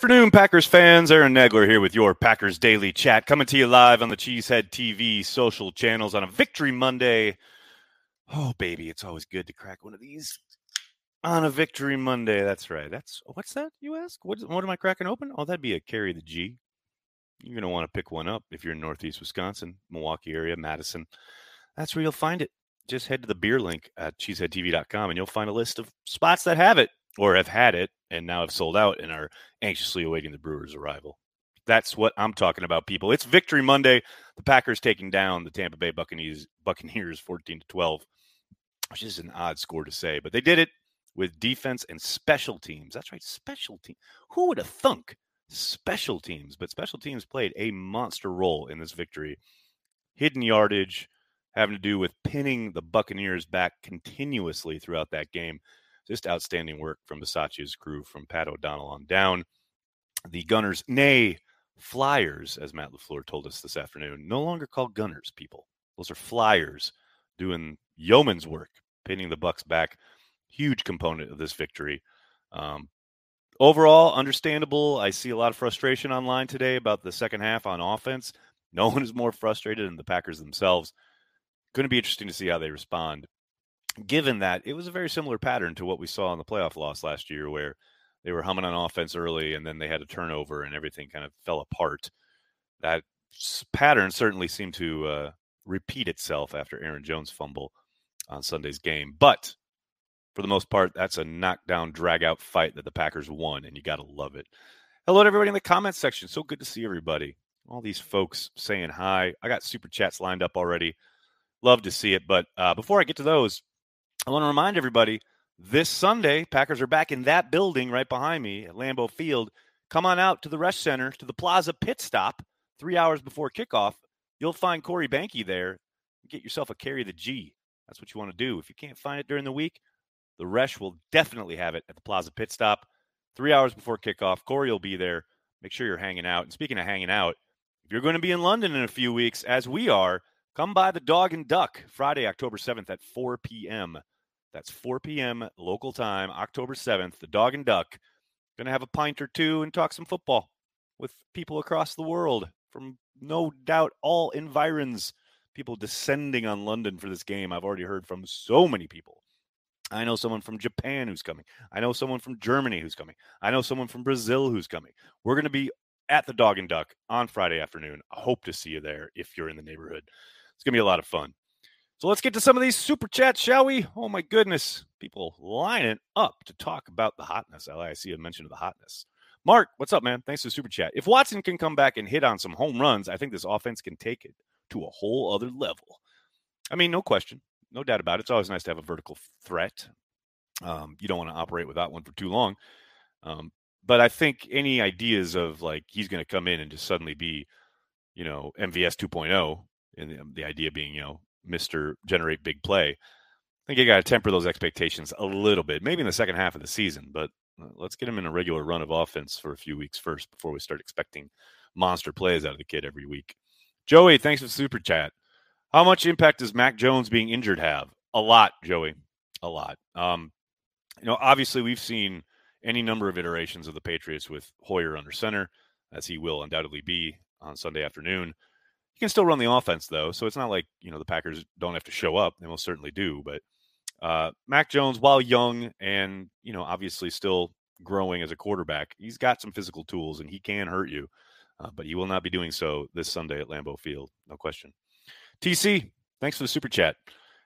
afternoon, Packers fans. Aaron Nagler here with your Packers Daily Chat, coming to you live on the Cheesehead TV social channels on a Victory Monday. Oh, baby, it's always good to crack one of these on a Victory Monday. That's right. That's what's that? You ask? What, what am I cracking open? Oh, that'd be a carry the G. You're gonna want to pick one up if you're in Northeast Wisconsin, Milwaukee area, Madison. That's where you'll find it. Just head to the beer link at cheeseheadtv.com and you'll find a list of spots that have it or have had it and now have sold out and are anxiously awaiting the Brewers' arrival. That's what I'm talking about, people. It's Victory Monday. The Packers taking down the Tampa Bay Buccaneers, Buccaneers 14 to 12, which is an odd score to say, but they did it with defense and special teams. That's right, special teams. Who would have thunk special teams? But special teams played a monster role in this victory. Hidden yardage having to do with pinning the Buccaneers back continuously throughout that game. Just outstanding work from Bisaccia's crew from Pat O'Donnell on down. The Gunners, nay, Flyers, as Matt LaFleur told us this afternoon, no longer called Gunners, people. Those are Flyers doing yeoman's work, pinning the Bucks back. Huge component of this victory. Um, overall, understandable. I see a lot of frustration online today about the second half on offense. No one is more frustrated than the Packers themselves. Going to be interesting to see how they respond given that it was a very similar pattern to what we saw in the playoff loss last year, where they were humming on offense early and then they had a turnover and everything kind of fell apart. That pattern certainly seemed to uh, repeat itself after Aaron Jones' fumble on Sunday's game. But for the most part, that's a knockdown, drag out fight that the Packers won, and you got to love it. Hello to everybody in the comments section. So good to see everybody. All these folks saying hi. I got super chats lined up already. Love to see it. But uh, before I get to those, I want to remind everybody this Sunday, Packers are back in that building right behind me at Lambeau Field. Come on out to the Resch Center to the Plaza pit stop three hours before kickoff. You'll find Corey Behnke there. Get yourself a carry the G. That's what you want to do. If you can't find it during the week, the Resch will definitely have it at the Plaza pit stop three hours before kickoff. Corey will be there. Make sure you're hanging out. And speaking of hanging out, if you're going to be in London in a few weeks, as we are, come by the Dog and Duck Friday, October 7th at 4 p.m. That's 4 p.m. local time, October 7th. The Dog and Duck. Going to have a pint or two and talk some football with people across the world from no doubt all environs. People descending on London for this game. I've already heard from so many people. I know someone from Japan who's coming. I know someone from Germany who's coming. I know someone from Brazil who's coming. We're going to be at the Dog and Duck on Friday afternoon. I hope to see you there if you're in the neighborhood. It's going to be a lot of fun. So let's get to some of these super chats, shall we? Oh my goodness. People lining up to talk about the hotness. I see a mention of the hotness. Mark, what's up, man? Thanks for the super chat. If Watson can come back and hit on some home runs, I think this offense can take it to a whole other level. I mean, no question, no doubt about it. It's always nice to have a vertical threat. Um, you don't want to operate without one for too long. Um, but I think any ideas of like he's going to come in and just suddenly be, you know, MVS 2.0, and the, the idea being, you know, Mr. Generate Big Play. I think you got to temper those expectations a little bit, maybe in the second half of the season, but uh, let's get him in a regular run of offense for a few weeks first before we start expecting monster plays out of the kid every week. Joey, thanks for super chat. How much impact does Mac Jones being injured have? A lot, Joey. A lot. Um, you know, obviously we've seen any number of iterations of the Patriots with Hoyer under center, as he will undoubtedly be on Sunday afternoon can still run the offense though, so it's not like you know the Packers don't have to show up. They most certainly do. But uh, Mac Jones, while young and you know obviously still growing as a quarterback, he's got some physical tools and he can hurt you. Uh, but he will not be doing so this Sunday at Lambeau Field, no question. TC, thanks for the super chat.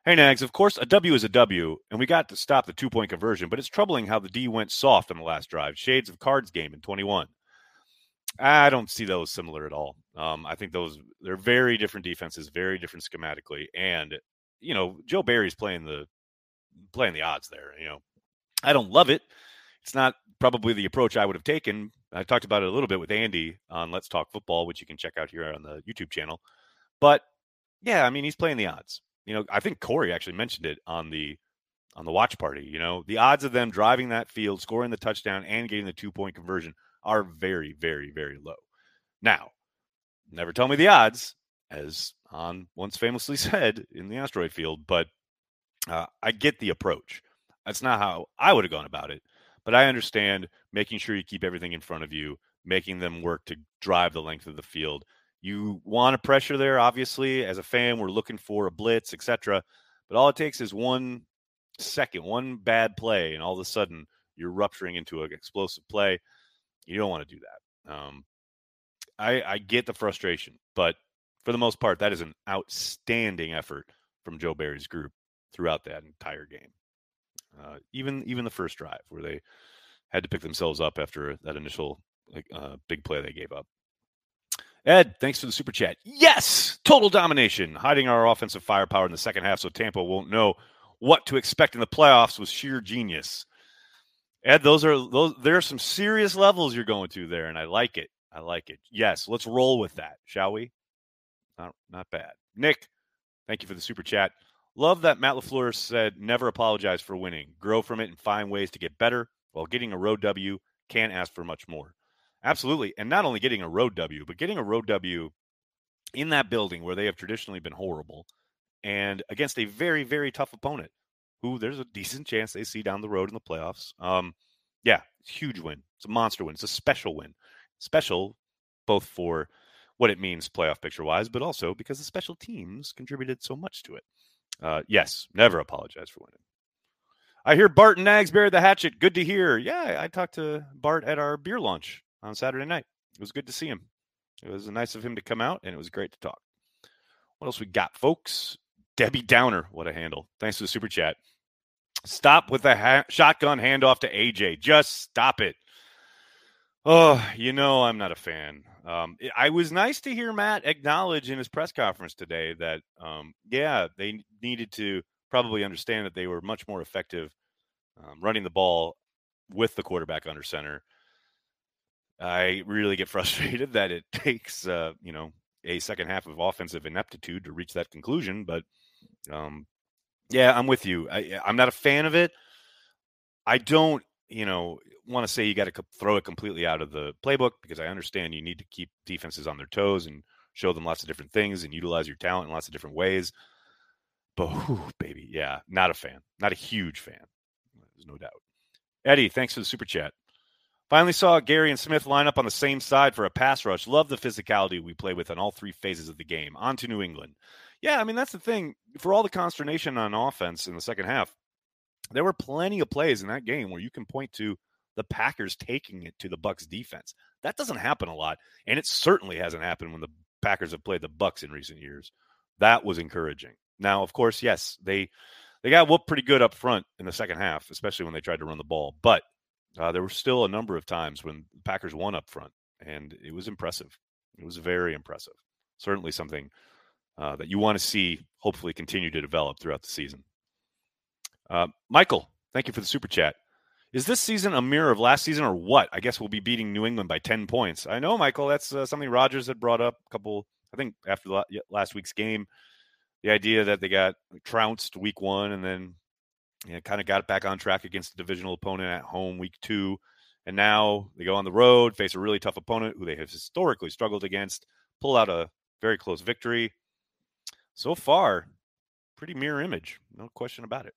Hey Nags, of course a W is a W, and we got to stop the two point conversion, but it's troubling how the D went soft on the last drive. Shades of Cards game in 21. I don't see those similar at all. Um, I think those they're very different defenses, very different schematically, and you know Joe Barry's playing the playing the odds there. You know, I don't love it. It's not probably the approach I would have taken. I talked about it a little bit with Andy on Let's Talk Football, which you can check out here on the YouTube channel. But yeah, I mean he's playing the odds. You know, I think Corey actually mentioned it on the on the watch party. You know, the odds of them driving that field, scoring the touchdown, and getting the two point conversion are very, very, very low. Now, never tell me the odds, as Han once famously said in the asteroid field, but uh, I get the approach. That's not how I would have gone about it. But I understand making sure you keep everything in front of you, making them work to drive the length of the field. You want a pressure there, obviously. As a fan, we're looking for a blitz, etc. But all it takes is one second, one bad play, and all of a sudden you're rupturing into an explosive play. You don't want to do that. Um, I, I get the frustration, but for the most part, that is an outstanding effort from Joe Barry's group throughout that entire game. Uh, even even the first drive where they had to pick themselves up after that initial like uh, big play they gave up. Ed, thanks for the super chat. Yes, total domination, hiding our offensive firepower in the second half so Tampa won't know what to expect in the playoffs was sheer genius. Ed, those are those. There are some serious levels you're going to there, and I like it. I like it. Yes, let's roll with that, shall we? Not not bad. Nick, thank you for the super chat. Love that Matt LaFleur said never apologize for winning. Grow from it and find ways to get better while getting a road W. Can't ask for much more. Absolutely. And not only getting a road W, but getting a road W in that building where they have traditionally been horrible and against a very, very tough opponent who there's a decent chance they see down the road in the playoffs. Um, yeah, huge win. It's a monster win. It's a special win. Special both for what it means playoff picture wise, but also because the special teams contributed so much to it. Uh, yes, never apologize for winning. I hear Bart and Nags buried the hatchet. Good to hear. Yeah, I talked to Bart at our beer launch on Saturday night. It was good to see him. It was nice of him to come out, and it was great to talk. What else we got, folks? Debbie Downer, what a handle. Thanks for the super chat. Stop with the ha- shotgun handoff to AJ. Just stop it. Oh, you know, I'm not a fan. Um, I was nice to hear Matt acknowledge in his press conference today that, um, yeah, they needed to probably understand that they were much more effective um, running the ball with the quarterback under center. I really get frustrated that it takes, uh, you know, a second half of offensive ineptitude to reach that conclusion. But um, yeah, I'm with you. I, I'm not a fan of it. I don't, you know, want to say you got to throw it completely out of the playbook because I understand you need to keep defenses on their toes and show them lots of different things and utilize your talent in lots of different ways. But whew, baby, yeah, not a fan, not a huge fan. There's no doubt. Eddie, thanks for the super chat. Finally saw Gary and Smith line up on the same side for a pass rush. Love the physicality we play with in all three phases of the game. On to New England. Yeah, I mean that's the thing. For all the consternation on offense in the second half, there were plenty of plays in that game where you can point to the Packers taking it to the Bucks defense. That doesn't happen a lot, and it certainly hasn't happened when the Packers have played the Bucks in recent years. That was encouraging. Now, of course, yes, they they got whooped pretty good up front in the second half, especially when they tried to run the ball. But uh, there were still a number of times when the Packers won up front, and it was impressive. It was very impressive. Certainly something uh, that you want to see hopefully continue to develop throughout the season. Uh, Michael, thank you for the super chat. Is this season a mirror of last season or what? I guess we'll be beating New England by 10 points. I know, Michael, that's uh, something Rodgers had brought up a couple, I think, after last week's game. The idea that they got trounced week one and then you know, kind of got back on track against a divisional opponent at home week two. And now they go on the road, face a really tough opponent who they have historically struggled against, pull out a very close victory. So far, pretty mirror image, no question about it.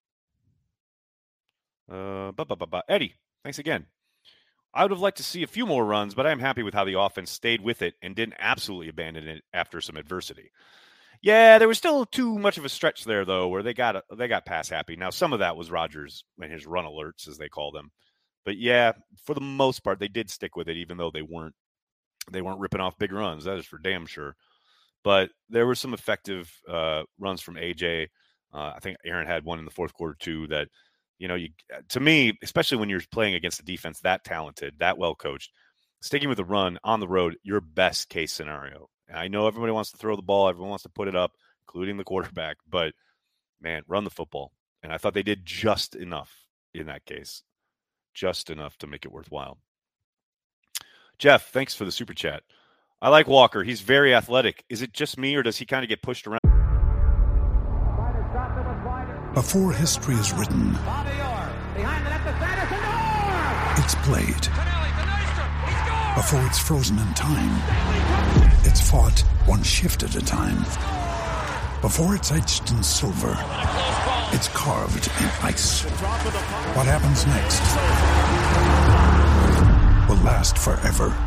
Uh, but, but, but, Eddie, thanks again. I would have liked to see a few more runs, but I'm happy with how the offense stayed with it and didn't absolutely abandon it after some adversity. Yeah, there was still too much of a stretch there though, where they got they got pass happy. Now some of that was Rodgers and his run alerts, as they call them. But yeah, for the most part, they did stick with it, even though they weren't they weren't ripping off big runs. That is for damn sure. But there were some effective uh, runs from AJ. Uh, I think Aaron had one in the fourth quarter too. That you know, you to me, especially when you're playing against a defense that talented, that well coached, sticking with the run on the road, your best case scenario. I know everybody wants to throw the ball, everyone wants to put it up, including the quarterback, but man, run the football. And I thought they did just enough in that case, just enough to make it worthwhile. Jeff, thanks for the super chat. I like Walker. He's very athletic. Is it just me, or does he kind of get pushed around? Before history is written, it's played. Before it's frozen in time, it's fought one shift at a time. Before it's etched in silver, It's carved in ice. What happens next will last forever.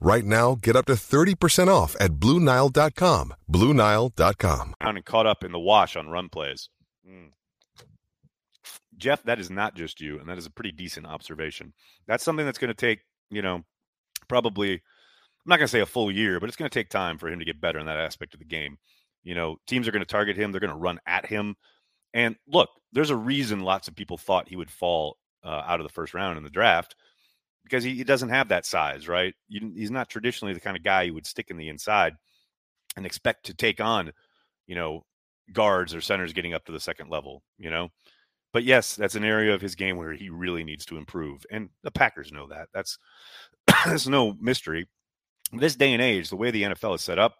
Right now, get up to 30% off at BlueNile.com. BlueNile.com. and caught up in the wash on run plays. Mm. Jeff, that is not just you, and that is a pretty decent observation. That's something that's going to take, you know, probably, I'm not going to say a full year, but it's going to take time for him to get better in that aspect of the game. You know, teams are going to target him, they're going to run at him. And look, there's a reason lots of people thought he would fall uh, out of the first round in the draft because he, he doesn't have that size, right? You, he's not traditionally the kind of guy you would stick in the inside and expect to take on, you know, guards or centers getting up to the second level, you know. But yes, that's an area of his game where he really needs to improve, and the Packers know that. That's that's no mystery. This day and age, the way the NFL is set up,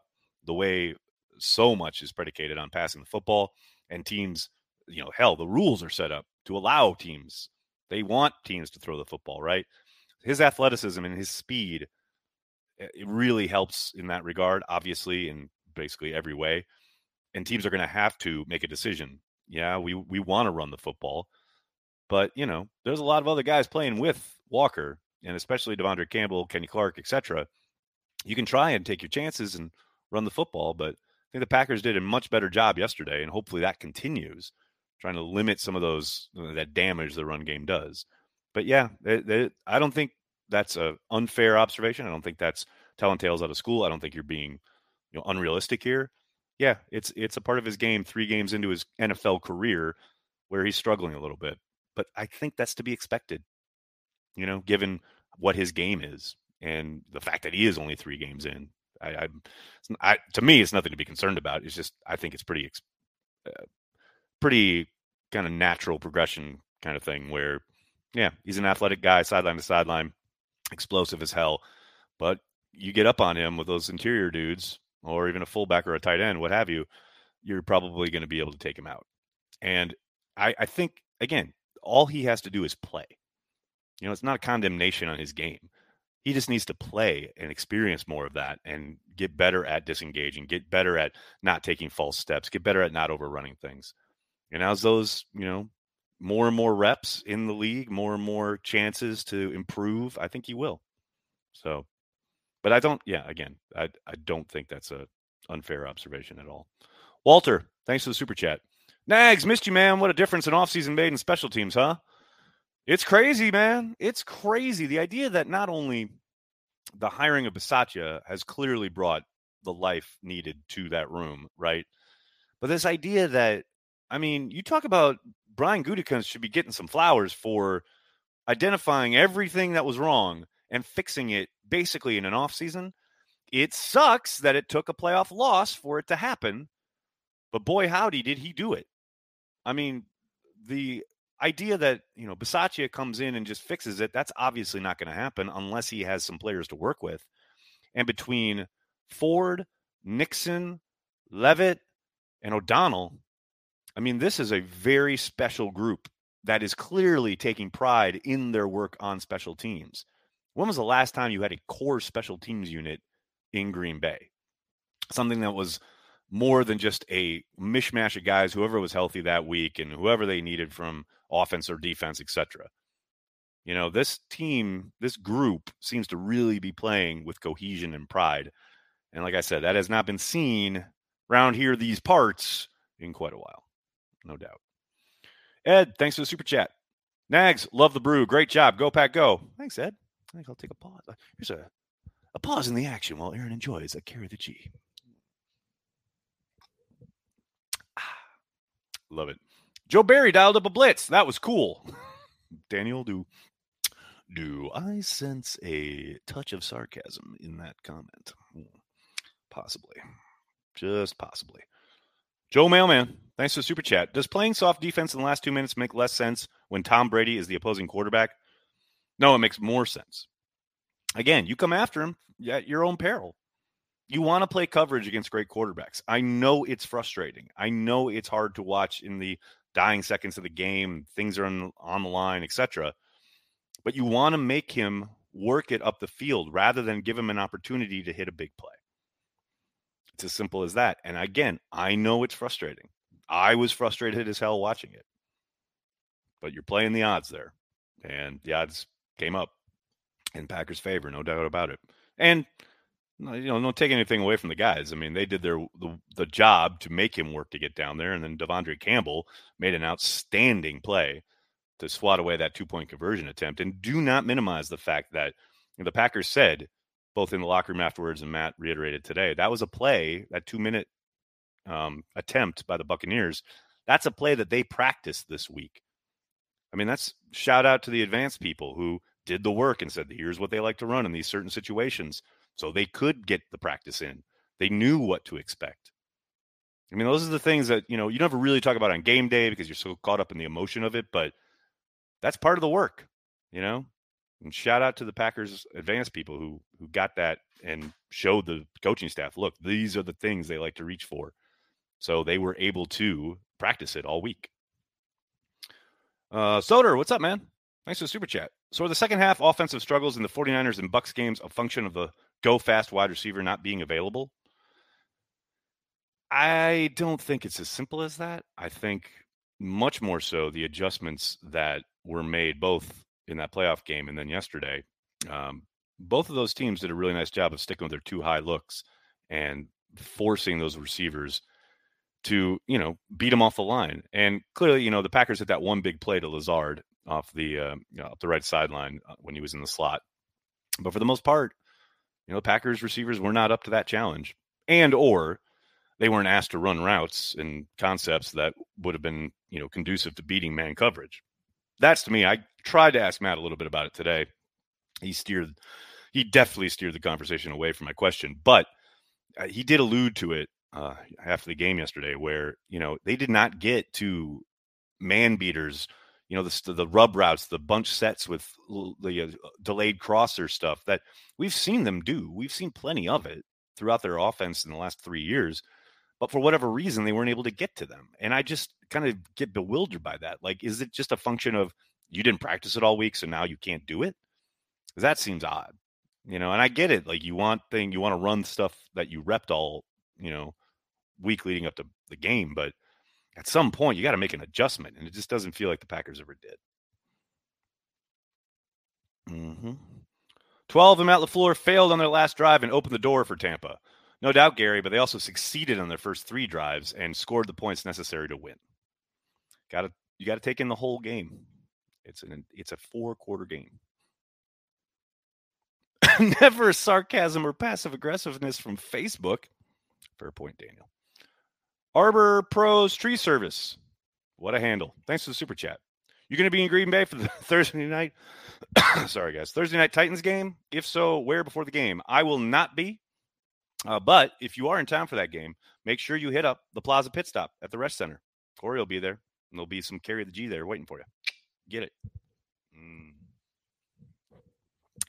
the way so much is predicated on passing the football, and teams, you know, hell, the rules are set up to allow teams. They want teams to throw the football, right? His athleticism and his speed, eh, it really helps in that regard. Obviously, in basically every way, and teams are going to have to make a decision yeah, we we want to run the football, but you know, there's a lot of other guys playing with Walker, and especially De'Vondre Campbell, Kenny Clark, etc. You can try and take your chances and run the football, but I think the Packers did a much better job yesterday, and hopefully that continues, trying to limit some of those uh, that damage the run game does. But yeah, they, they, I don't think that's a unfair observation. I don't think that's telling tales out of school. I don't think you're being you know unrealistic here yeah, it's it's a part of his game three games into his NFL career where he's struggling a little bit. But I think that's to be expected, you know, given what his game is and the fact that he is only three games in. I, I, I to me, it's nothing to be concerned about. It's just I think it's pretty, uh, pretty kind of natural progression kind of thing where, yeah, he's an athletic guy, sideline to sideline, explosive as hell. But you get up on him with those interior dudes, or even a fullback or a tight end, what have you, you're probably going to be able to take him out. And I, I think, again, all he has to do is play. You know, it's not a condemnation on his game. He just needs to play and experience more of that and get better at disengaging, get better at not taking false steps, get better at not overrunning things. And as those, you know, more and more reps in the league, more and more chances to improve, I think he will. So but I don't. Yeah, again, I I don't think that's a unfair observation at all. Walter, thanks for the super chat. Nags, missed you, man. What a difference an offseason made in special teams, huh? It's crazy, man. It's crazy. The idea that not only the hiring of Bisaccia has clearly brought the life needed to that room, right? But this idea that I mean, you talk about Brian Gutekunst should be getting some flowers for identifying everything that was wrong and fixing it basically in an off season. It sucks that it took a playoff loss for it to happen, but boy, howdy, did he do it. I mean, the idea that, you know, Bisaccia comes in and just fixes it, that's obviously not going to happen unless he has some players to work with. And between Ford, Nixon, Leavitt, and O'Donnell, I mean, this is a very special group that is clearly taking pride in their work on special teams. When was the last time you had a core special teams unit in Green Bay? Something that was more than just a mishmash of guys, whoever was healthy that week and whoever they needed from offense or defense, etc. You know, this team, this group seems to really be playing with cohesion and pride. And like I said, that has not been seen around here, these parts, in quite a while. No doubt. Ed, thanks for the super chat. Nags, love the brew. Great job. Go, Pack, go. Thanks, Ed. I think I'll take a pause. Here's a, a pause in the action while Aaron enjoys a carry the G. Love it. Joe Barry dialed up a blitz. That was cool. Daniel, do do I sense a touch of sarcasm in that comment? Hmm. Possibly. Just possibly. Joe Mailman, thanks for the super chat. Does playing soft defense in the last two minutes make less sense when Tom Brady is the opposing quarterback? No, it makes more sense. Again, you come after him at your own peril. You want to play coverage against great quarterbacks. I know it's frustrating. I know it's hard to watch in the dying seconds of the game. Things are on, on the line, etc. But you want to make him work it up the field rather than give him an opportunity to hit a big play. It's as simple as that. And again, I know it's frustrating. I was frustrated as hell watching it. But you're playing the odds there. And the odds came up in Packers' favor, no doubt about it. And you know, don't take anything away from the guys. I mean, they did their the, the job to make him work to get down there, and then De'Vondre Campbell made an outstanding play to swat away that two point conversion attempt. And do not minimize the fact that you know, the Packers said both in the locker room afterwards, and Matt reiterated today that was a play that two minute um, attempt by the Buccaneers. That's a play that they practiced this week. I mean, that's shout out to the advanced people who did the work and said, here's what they like to run in these certain situations. So they could get the practice in. They knew what to expect. I mean, those are the things that, you know, you never really talk about on game day because you're so caught up in the emotion of it, but that's part of the work, you know? And shout out to the Packers advanced people who who got that and showed the coaching staff, look, these are the things they like to reach for. So they were able to practice it all week. Uh Soder, what's up, man? Thanks for the super chat. So are the second half offensive struggles in the 49ers and Bucks games a function of the go fast wide receiver not being available? I don't think it's as simple as that. I think much more so the adjustments that were made both in that playoff game and then yesterday. Um, both of those teams did a really nice job of sticking with their two high looks and forcing those receivers to, you know, beat them off the line. And clearly, you know, the Packers hit that one big play to Lazard off the uh, you know, up the right sideline uh, when he was in the slot. But for the most part, you know, Packers receivers were not up to that challenge, and or they weren't asked to run routes and concepts that would have been you know conducive to beating man coverage. That's to me. I tried to ask Matt a little bit about it today. He steered, he definitely steered the conversation away from my question, but uh, he did allude to it uh, after the game yesterday, where you know they did not get to man beaters you know the the rub routes, the bunch sets with the uh, delayed crosser stuff that we've seen them do. We've seen plenty of it throughout their offense in the last three years, but for whatever reason, they weren't able to get to them. And I just kind of get bewildered by that. Like, is it just a function of you didn't practice it all week, so now you can't do it? That seems odd, you know. And I get it. Like, you want thing, you want to run stuff that you repped all, you know, week leading up to the game, but at some point you got to make an adjustment, and it just doesn't feel like the Packers ever did. Mm-hmm. 12 and Matt LaFleur failed on their last drive and opened the door for Tampa. No doubt, Gary, but they also succeeded on their first three drives and scored the points necessary to win. Got to you got to take in the whole game. It's an it's a four quarter game. Never sarcasm or passive aggressiveness from Facebook. Fair point, Daniel. Arbor Pros Tree Service. What a handle. Thanks for the super chat. You going to be in Green Bay for the Thursday night? Sorry, guys. Thursday night Titans game? If so, where before the game? I will not be. Uh, but if you are in town for that game, make sure you hit up the Plaza Pit Stop at the Resch Center. Corey will be there, and there'll be some carry the G there waiting for you. Get it. Mm.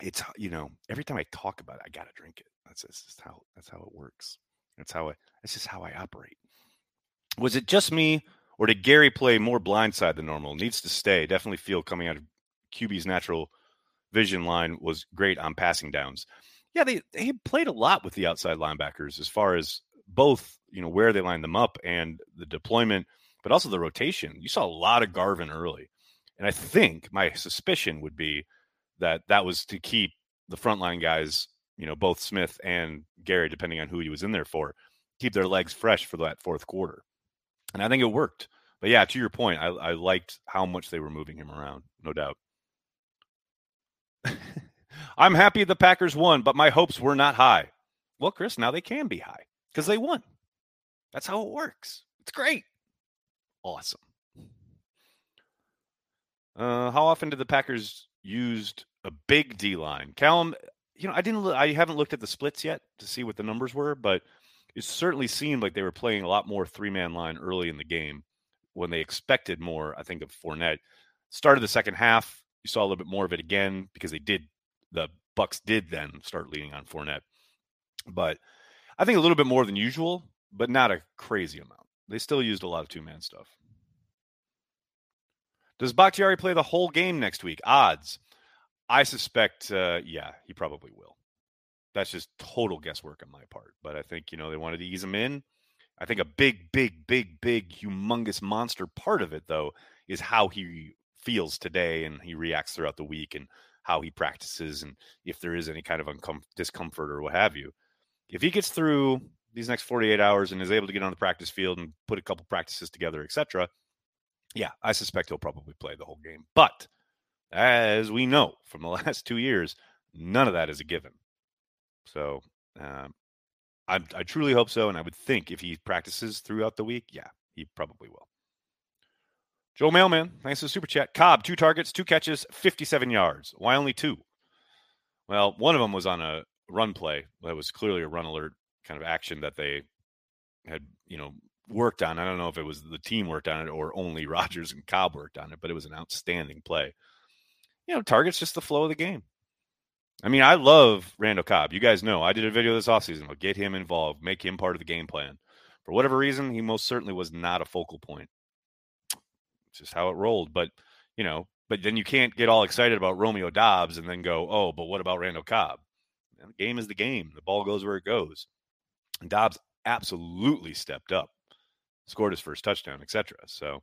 It's you know every time I talk about it, I gotta drink it. That's, that's just how that's how it works. That's how I. That's just how I operate. Was it just me, or did Gary play more blindside than normal? Needs to stay. Definitely feel coming out of QB's natural vision line was great on passing downs. Yeah, they they played a lot with the outside linebackers as far as both you know where they lined them up and the deployment, but also the rotation. You saw a lot of Garvin early, and I think my suspicion would be that that was to keep the frontline guys, you know, both Smith and Gary, depending on who he was in there for, keep their legs fresh for that fourth quarter. And I think it worked. But yeah, to your point, I, I liked how much they were moving him around, no doubt. I'm happy the Packers won, but my hopes were not high. Well, Chris, now they can be high because they won. That's how it works. It's great. Awesome. Uh, how often did the Packers used a big D line? Callum, you know, I didn't. I haven't looked at the splits yet to see what the numbers were, but it certainly seemed like they were playing a lot more three man line early in the game when they expected more. I think of Fournette. Started the second half, you saw a little bit more of it again because they did. The Bucks did then start leaning on Fournette, but I think a little bit more than usual, but not a crazy amount. They still used a lot of two man stuff. Does Bakhtiari play the whole game next week? Odds. I suspect, uh, yeah, he probably will. That's just total guesswork on my part. But I think, you know, they wanted to ease him in. I think a big, big, big, big, humongous monster part of it, though, is how he feels today and he reacts throughout the week and how he practices and if there is any kind of uncom- discomfort or what have you. If he gets through these next 48 hours and is able to get on the practice field and put a couple practices together, etc., yeah, I suspect he'll probably play the whole game. But as we know from the last two years, none of that is a given. So um, I, I truly hope so. And I would think if he practices throughout the week, yeah, he probably will. Joe Mailman, thanks for the super chat. Cobb, two targets, two catches, 57 yards. Why only two? Well, one of them was on a run play. That was clearly a run alert kind of action that they had, you know, worked on. I don't know if it was the team worked on it or only Rodgers and Cobb worked on it, but it was an outstanding play. You know, targets just the flow of the game. I mean, I love Randall Cobb. You guys know I did a video this offseason. I'll get him involved, make him part of the game plan. For whatever reason, he most certainly was not a focal point. It's just how it rolled. But, you know, but then you can't get all excited about Romeo Doubs and then go, oh, but what about Randall Cobb? The game is the game. The ball goes where it goes. And Doubs absolutely stepped up scored his first touchdown, etc. So,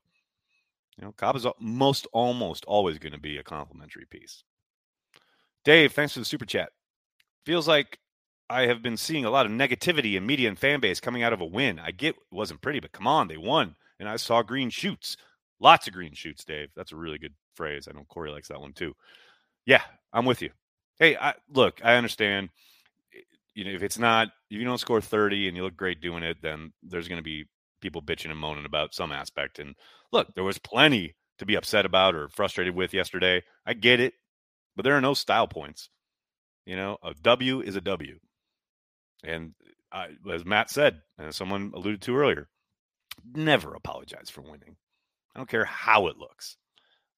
you know, Cobb is most almost always going to be a complimentary piece. Dave, thanks for the super chat. Feels like I have been seeing a lot of negativity in media and fan base coming out of a win. I get it wasn't pretty, but come on, they won. And I saw green shoots. Lots of green shoots, Dave. That's a really good phrase. I know Corey likes that one too. Yeah, I'm with you. Hey, I, look, I understand. Eh, you know, if it's not, if you don't score 30 and you look great doing it, then there's going to be people bitching and moaning about some aspect. And look, there was plenty to be upset about or frustrated with yesterday. I get it, but there are no style points. You know, a W is a W. And I, as Matt said, and someone alluded to earlier, never apologize for winning. I don't care how it looks.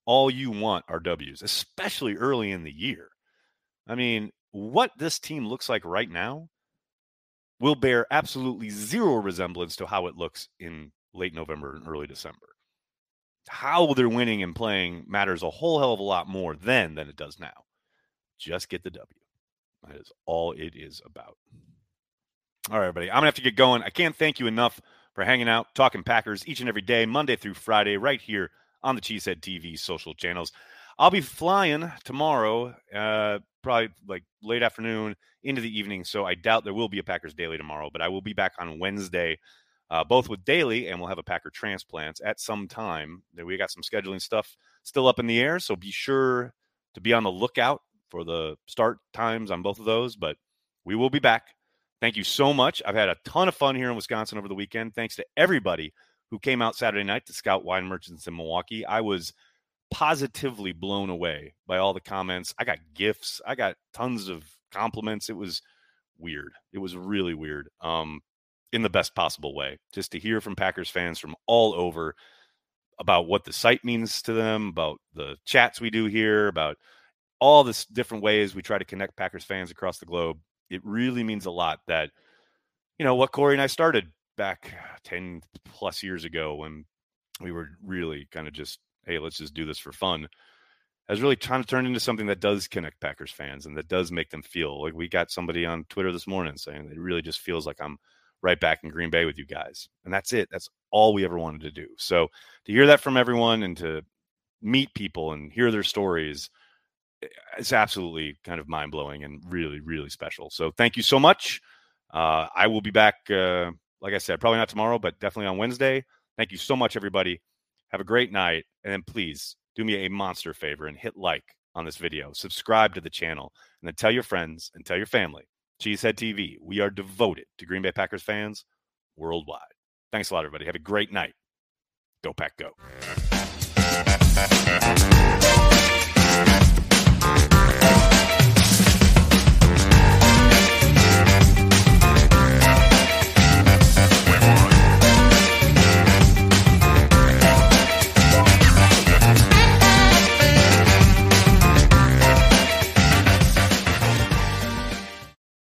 All you want are W's, especially early in the year. I mean, what this team looks like right now will bear absolutely zero resemblance to how it looks in late November and early December. How they're winning and playing matters a whole hell of a lot more then than it does now. Just get the W. That is all it is about. All right, everybody. I'm going to have to get going. I can't thank you enough for hanging out, talking Packers each and every day, Monday through Friday, right here on the Cheesehead TV social channels. I'll be flying tomorrow, uh, probably like late afternoon into the evening. So I doubt there will be a Packers Daily tomorrow, but I will be back on Wednesday, uh, both with Daily and we'll have a Packer Transplants at some time. We got some scheduling stuff still up in the air, so be sure to be on the lookout for the start times on both of those. But we will be back. Thank you so much. I've had a ton of fun here in Wisconsin over the weekend. Thanks to everybody who came out Saturday night to scout wine merchants in Milwaukee. I was positively blown away by all the comments. I got gifts. I got tons of compliments. It was weird. It was really weird. Um, in the best possible way. Just to hear from Packers fans from all over about what the site means to them, about the chats we do here, about all this different ways we try to connect Packers fans across the globe. It really means a lot that, you know, what Corey and I started back 10 plus years ago when we were really kind of just hey, let's just do this for fun, has really trying to turn into something that does connect Packers fans and that does make them feel like we got somebody on Twitter this morning saying it really just feels like I'm right back in Green Bay with you guys. And that's it. That's all we ever wanted to do. So to hear that from everyone and to meet people and hear their stories, it's absolutely kind of mind blowing and really, really special. So thank you so much. Uh, I will be back, uh, like I said, probably not tomorrow, but definitely on Wednesday. Thank you so much, everybody. Have a great night. And then please do me a monster favor and hit like on this video, subscribe to the channel, and then tell your friends and tell your family. Cheesehead TV, we are devoted to Green Bay Packers fans worldwide. Thanks a lot, everybody. Have a great night. Go, Pack, go.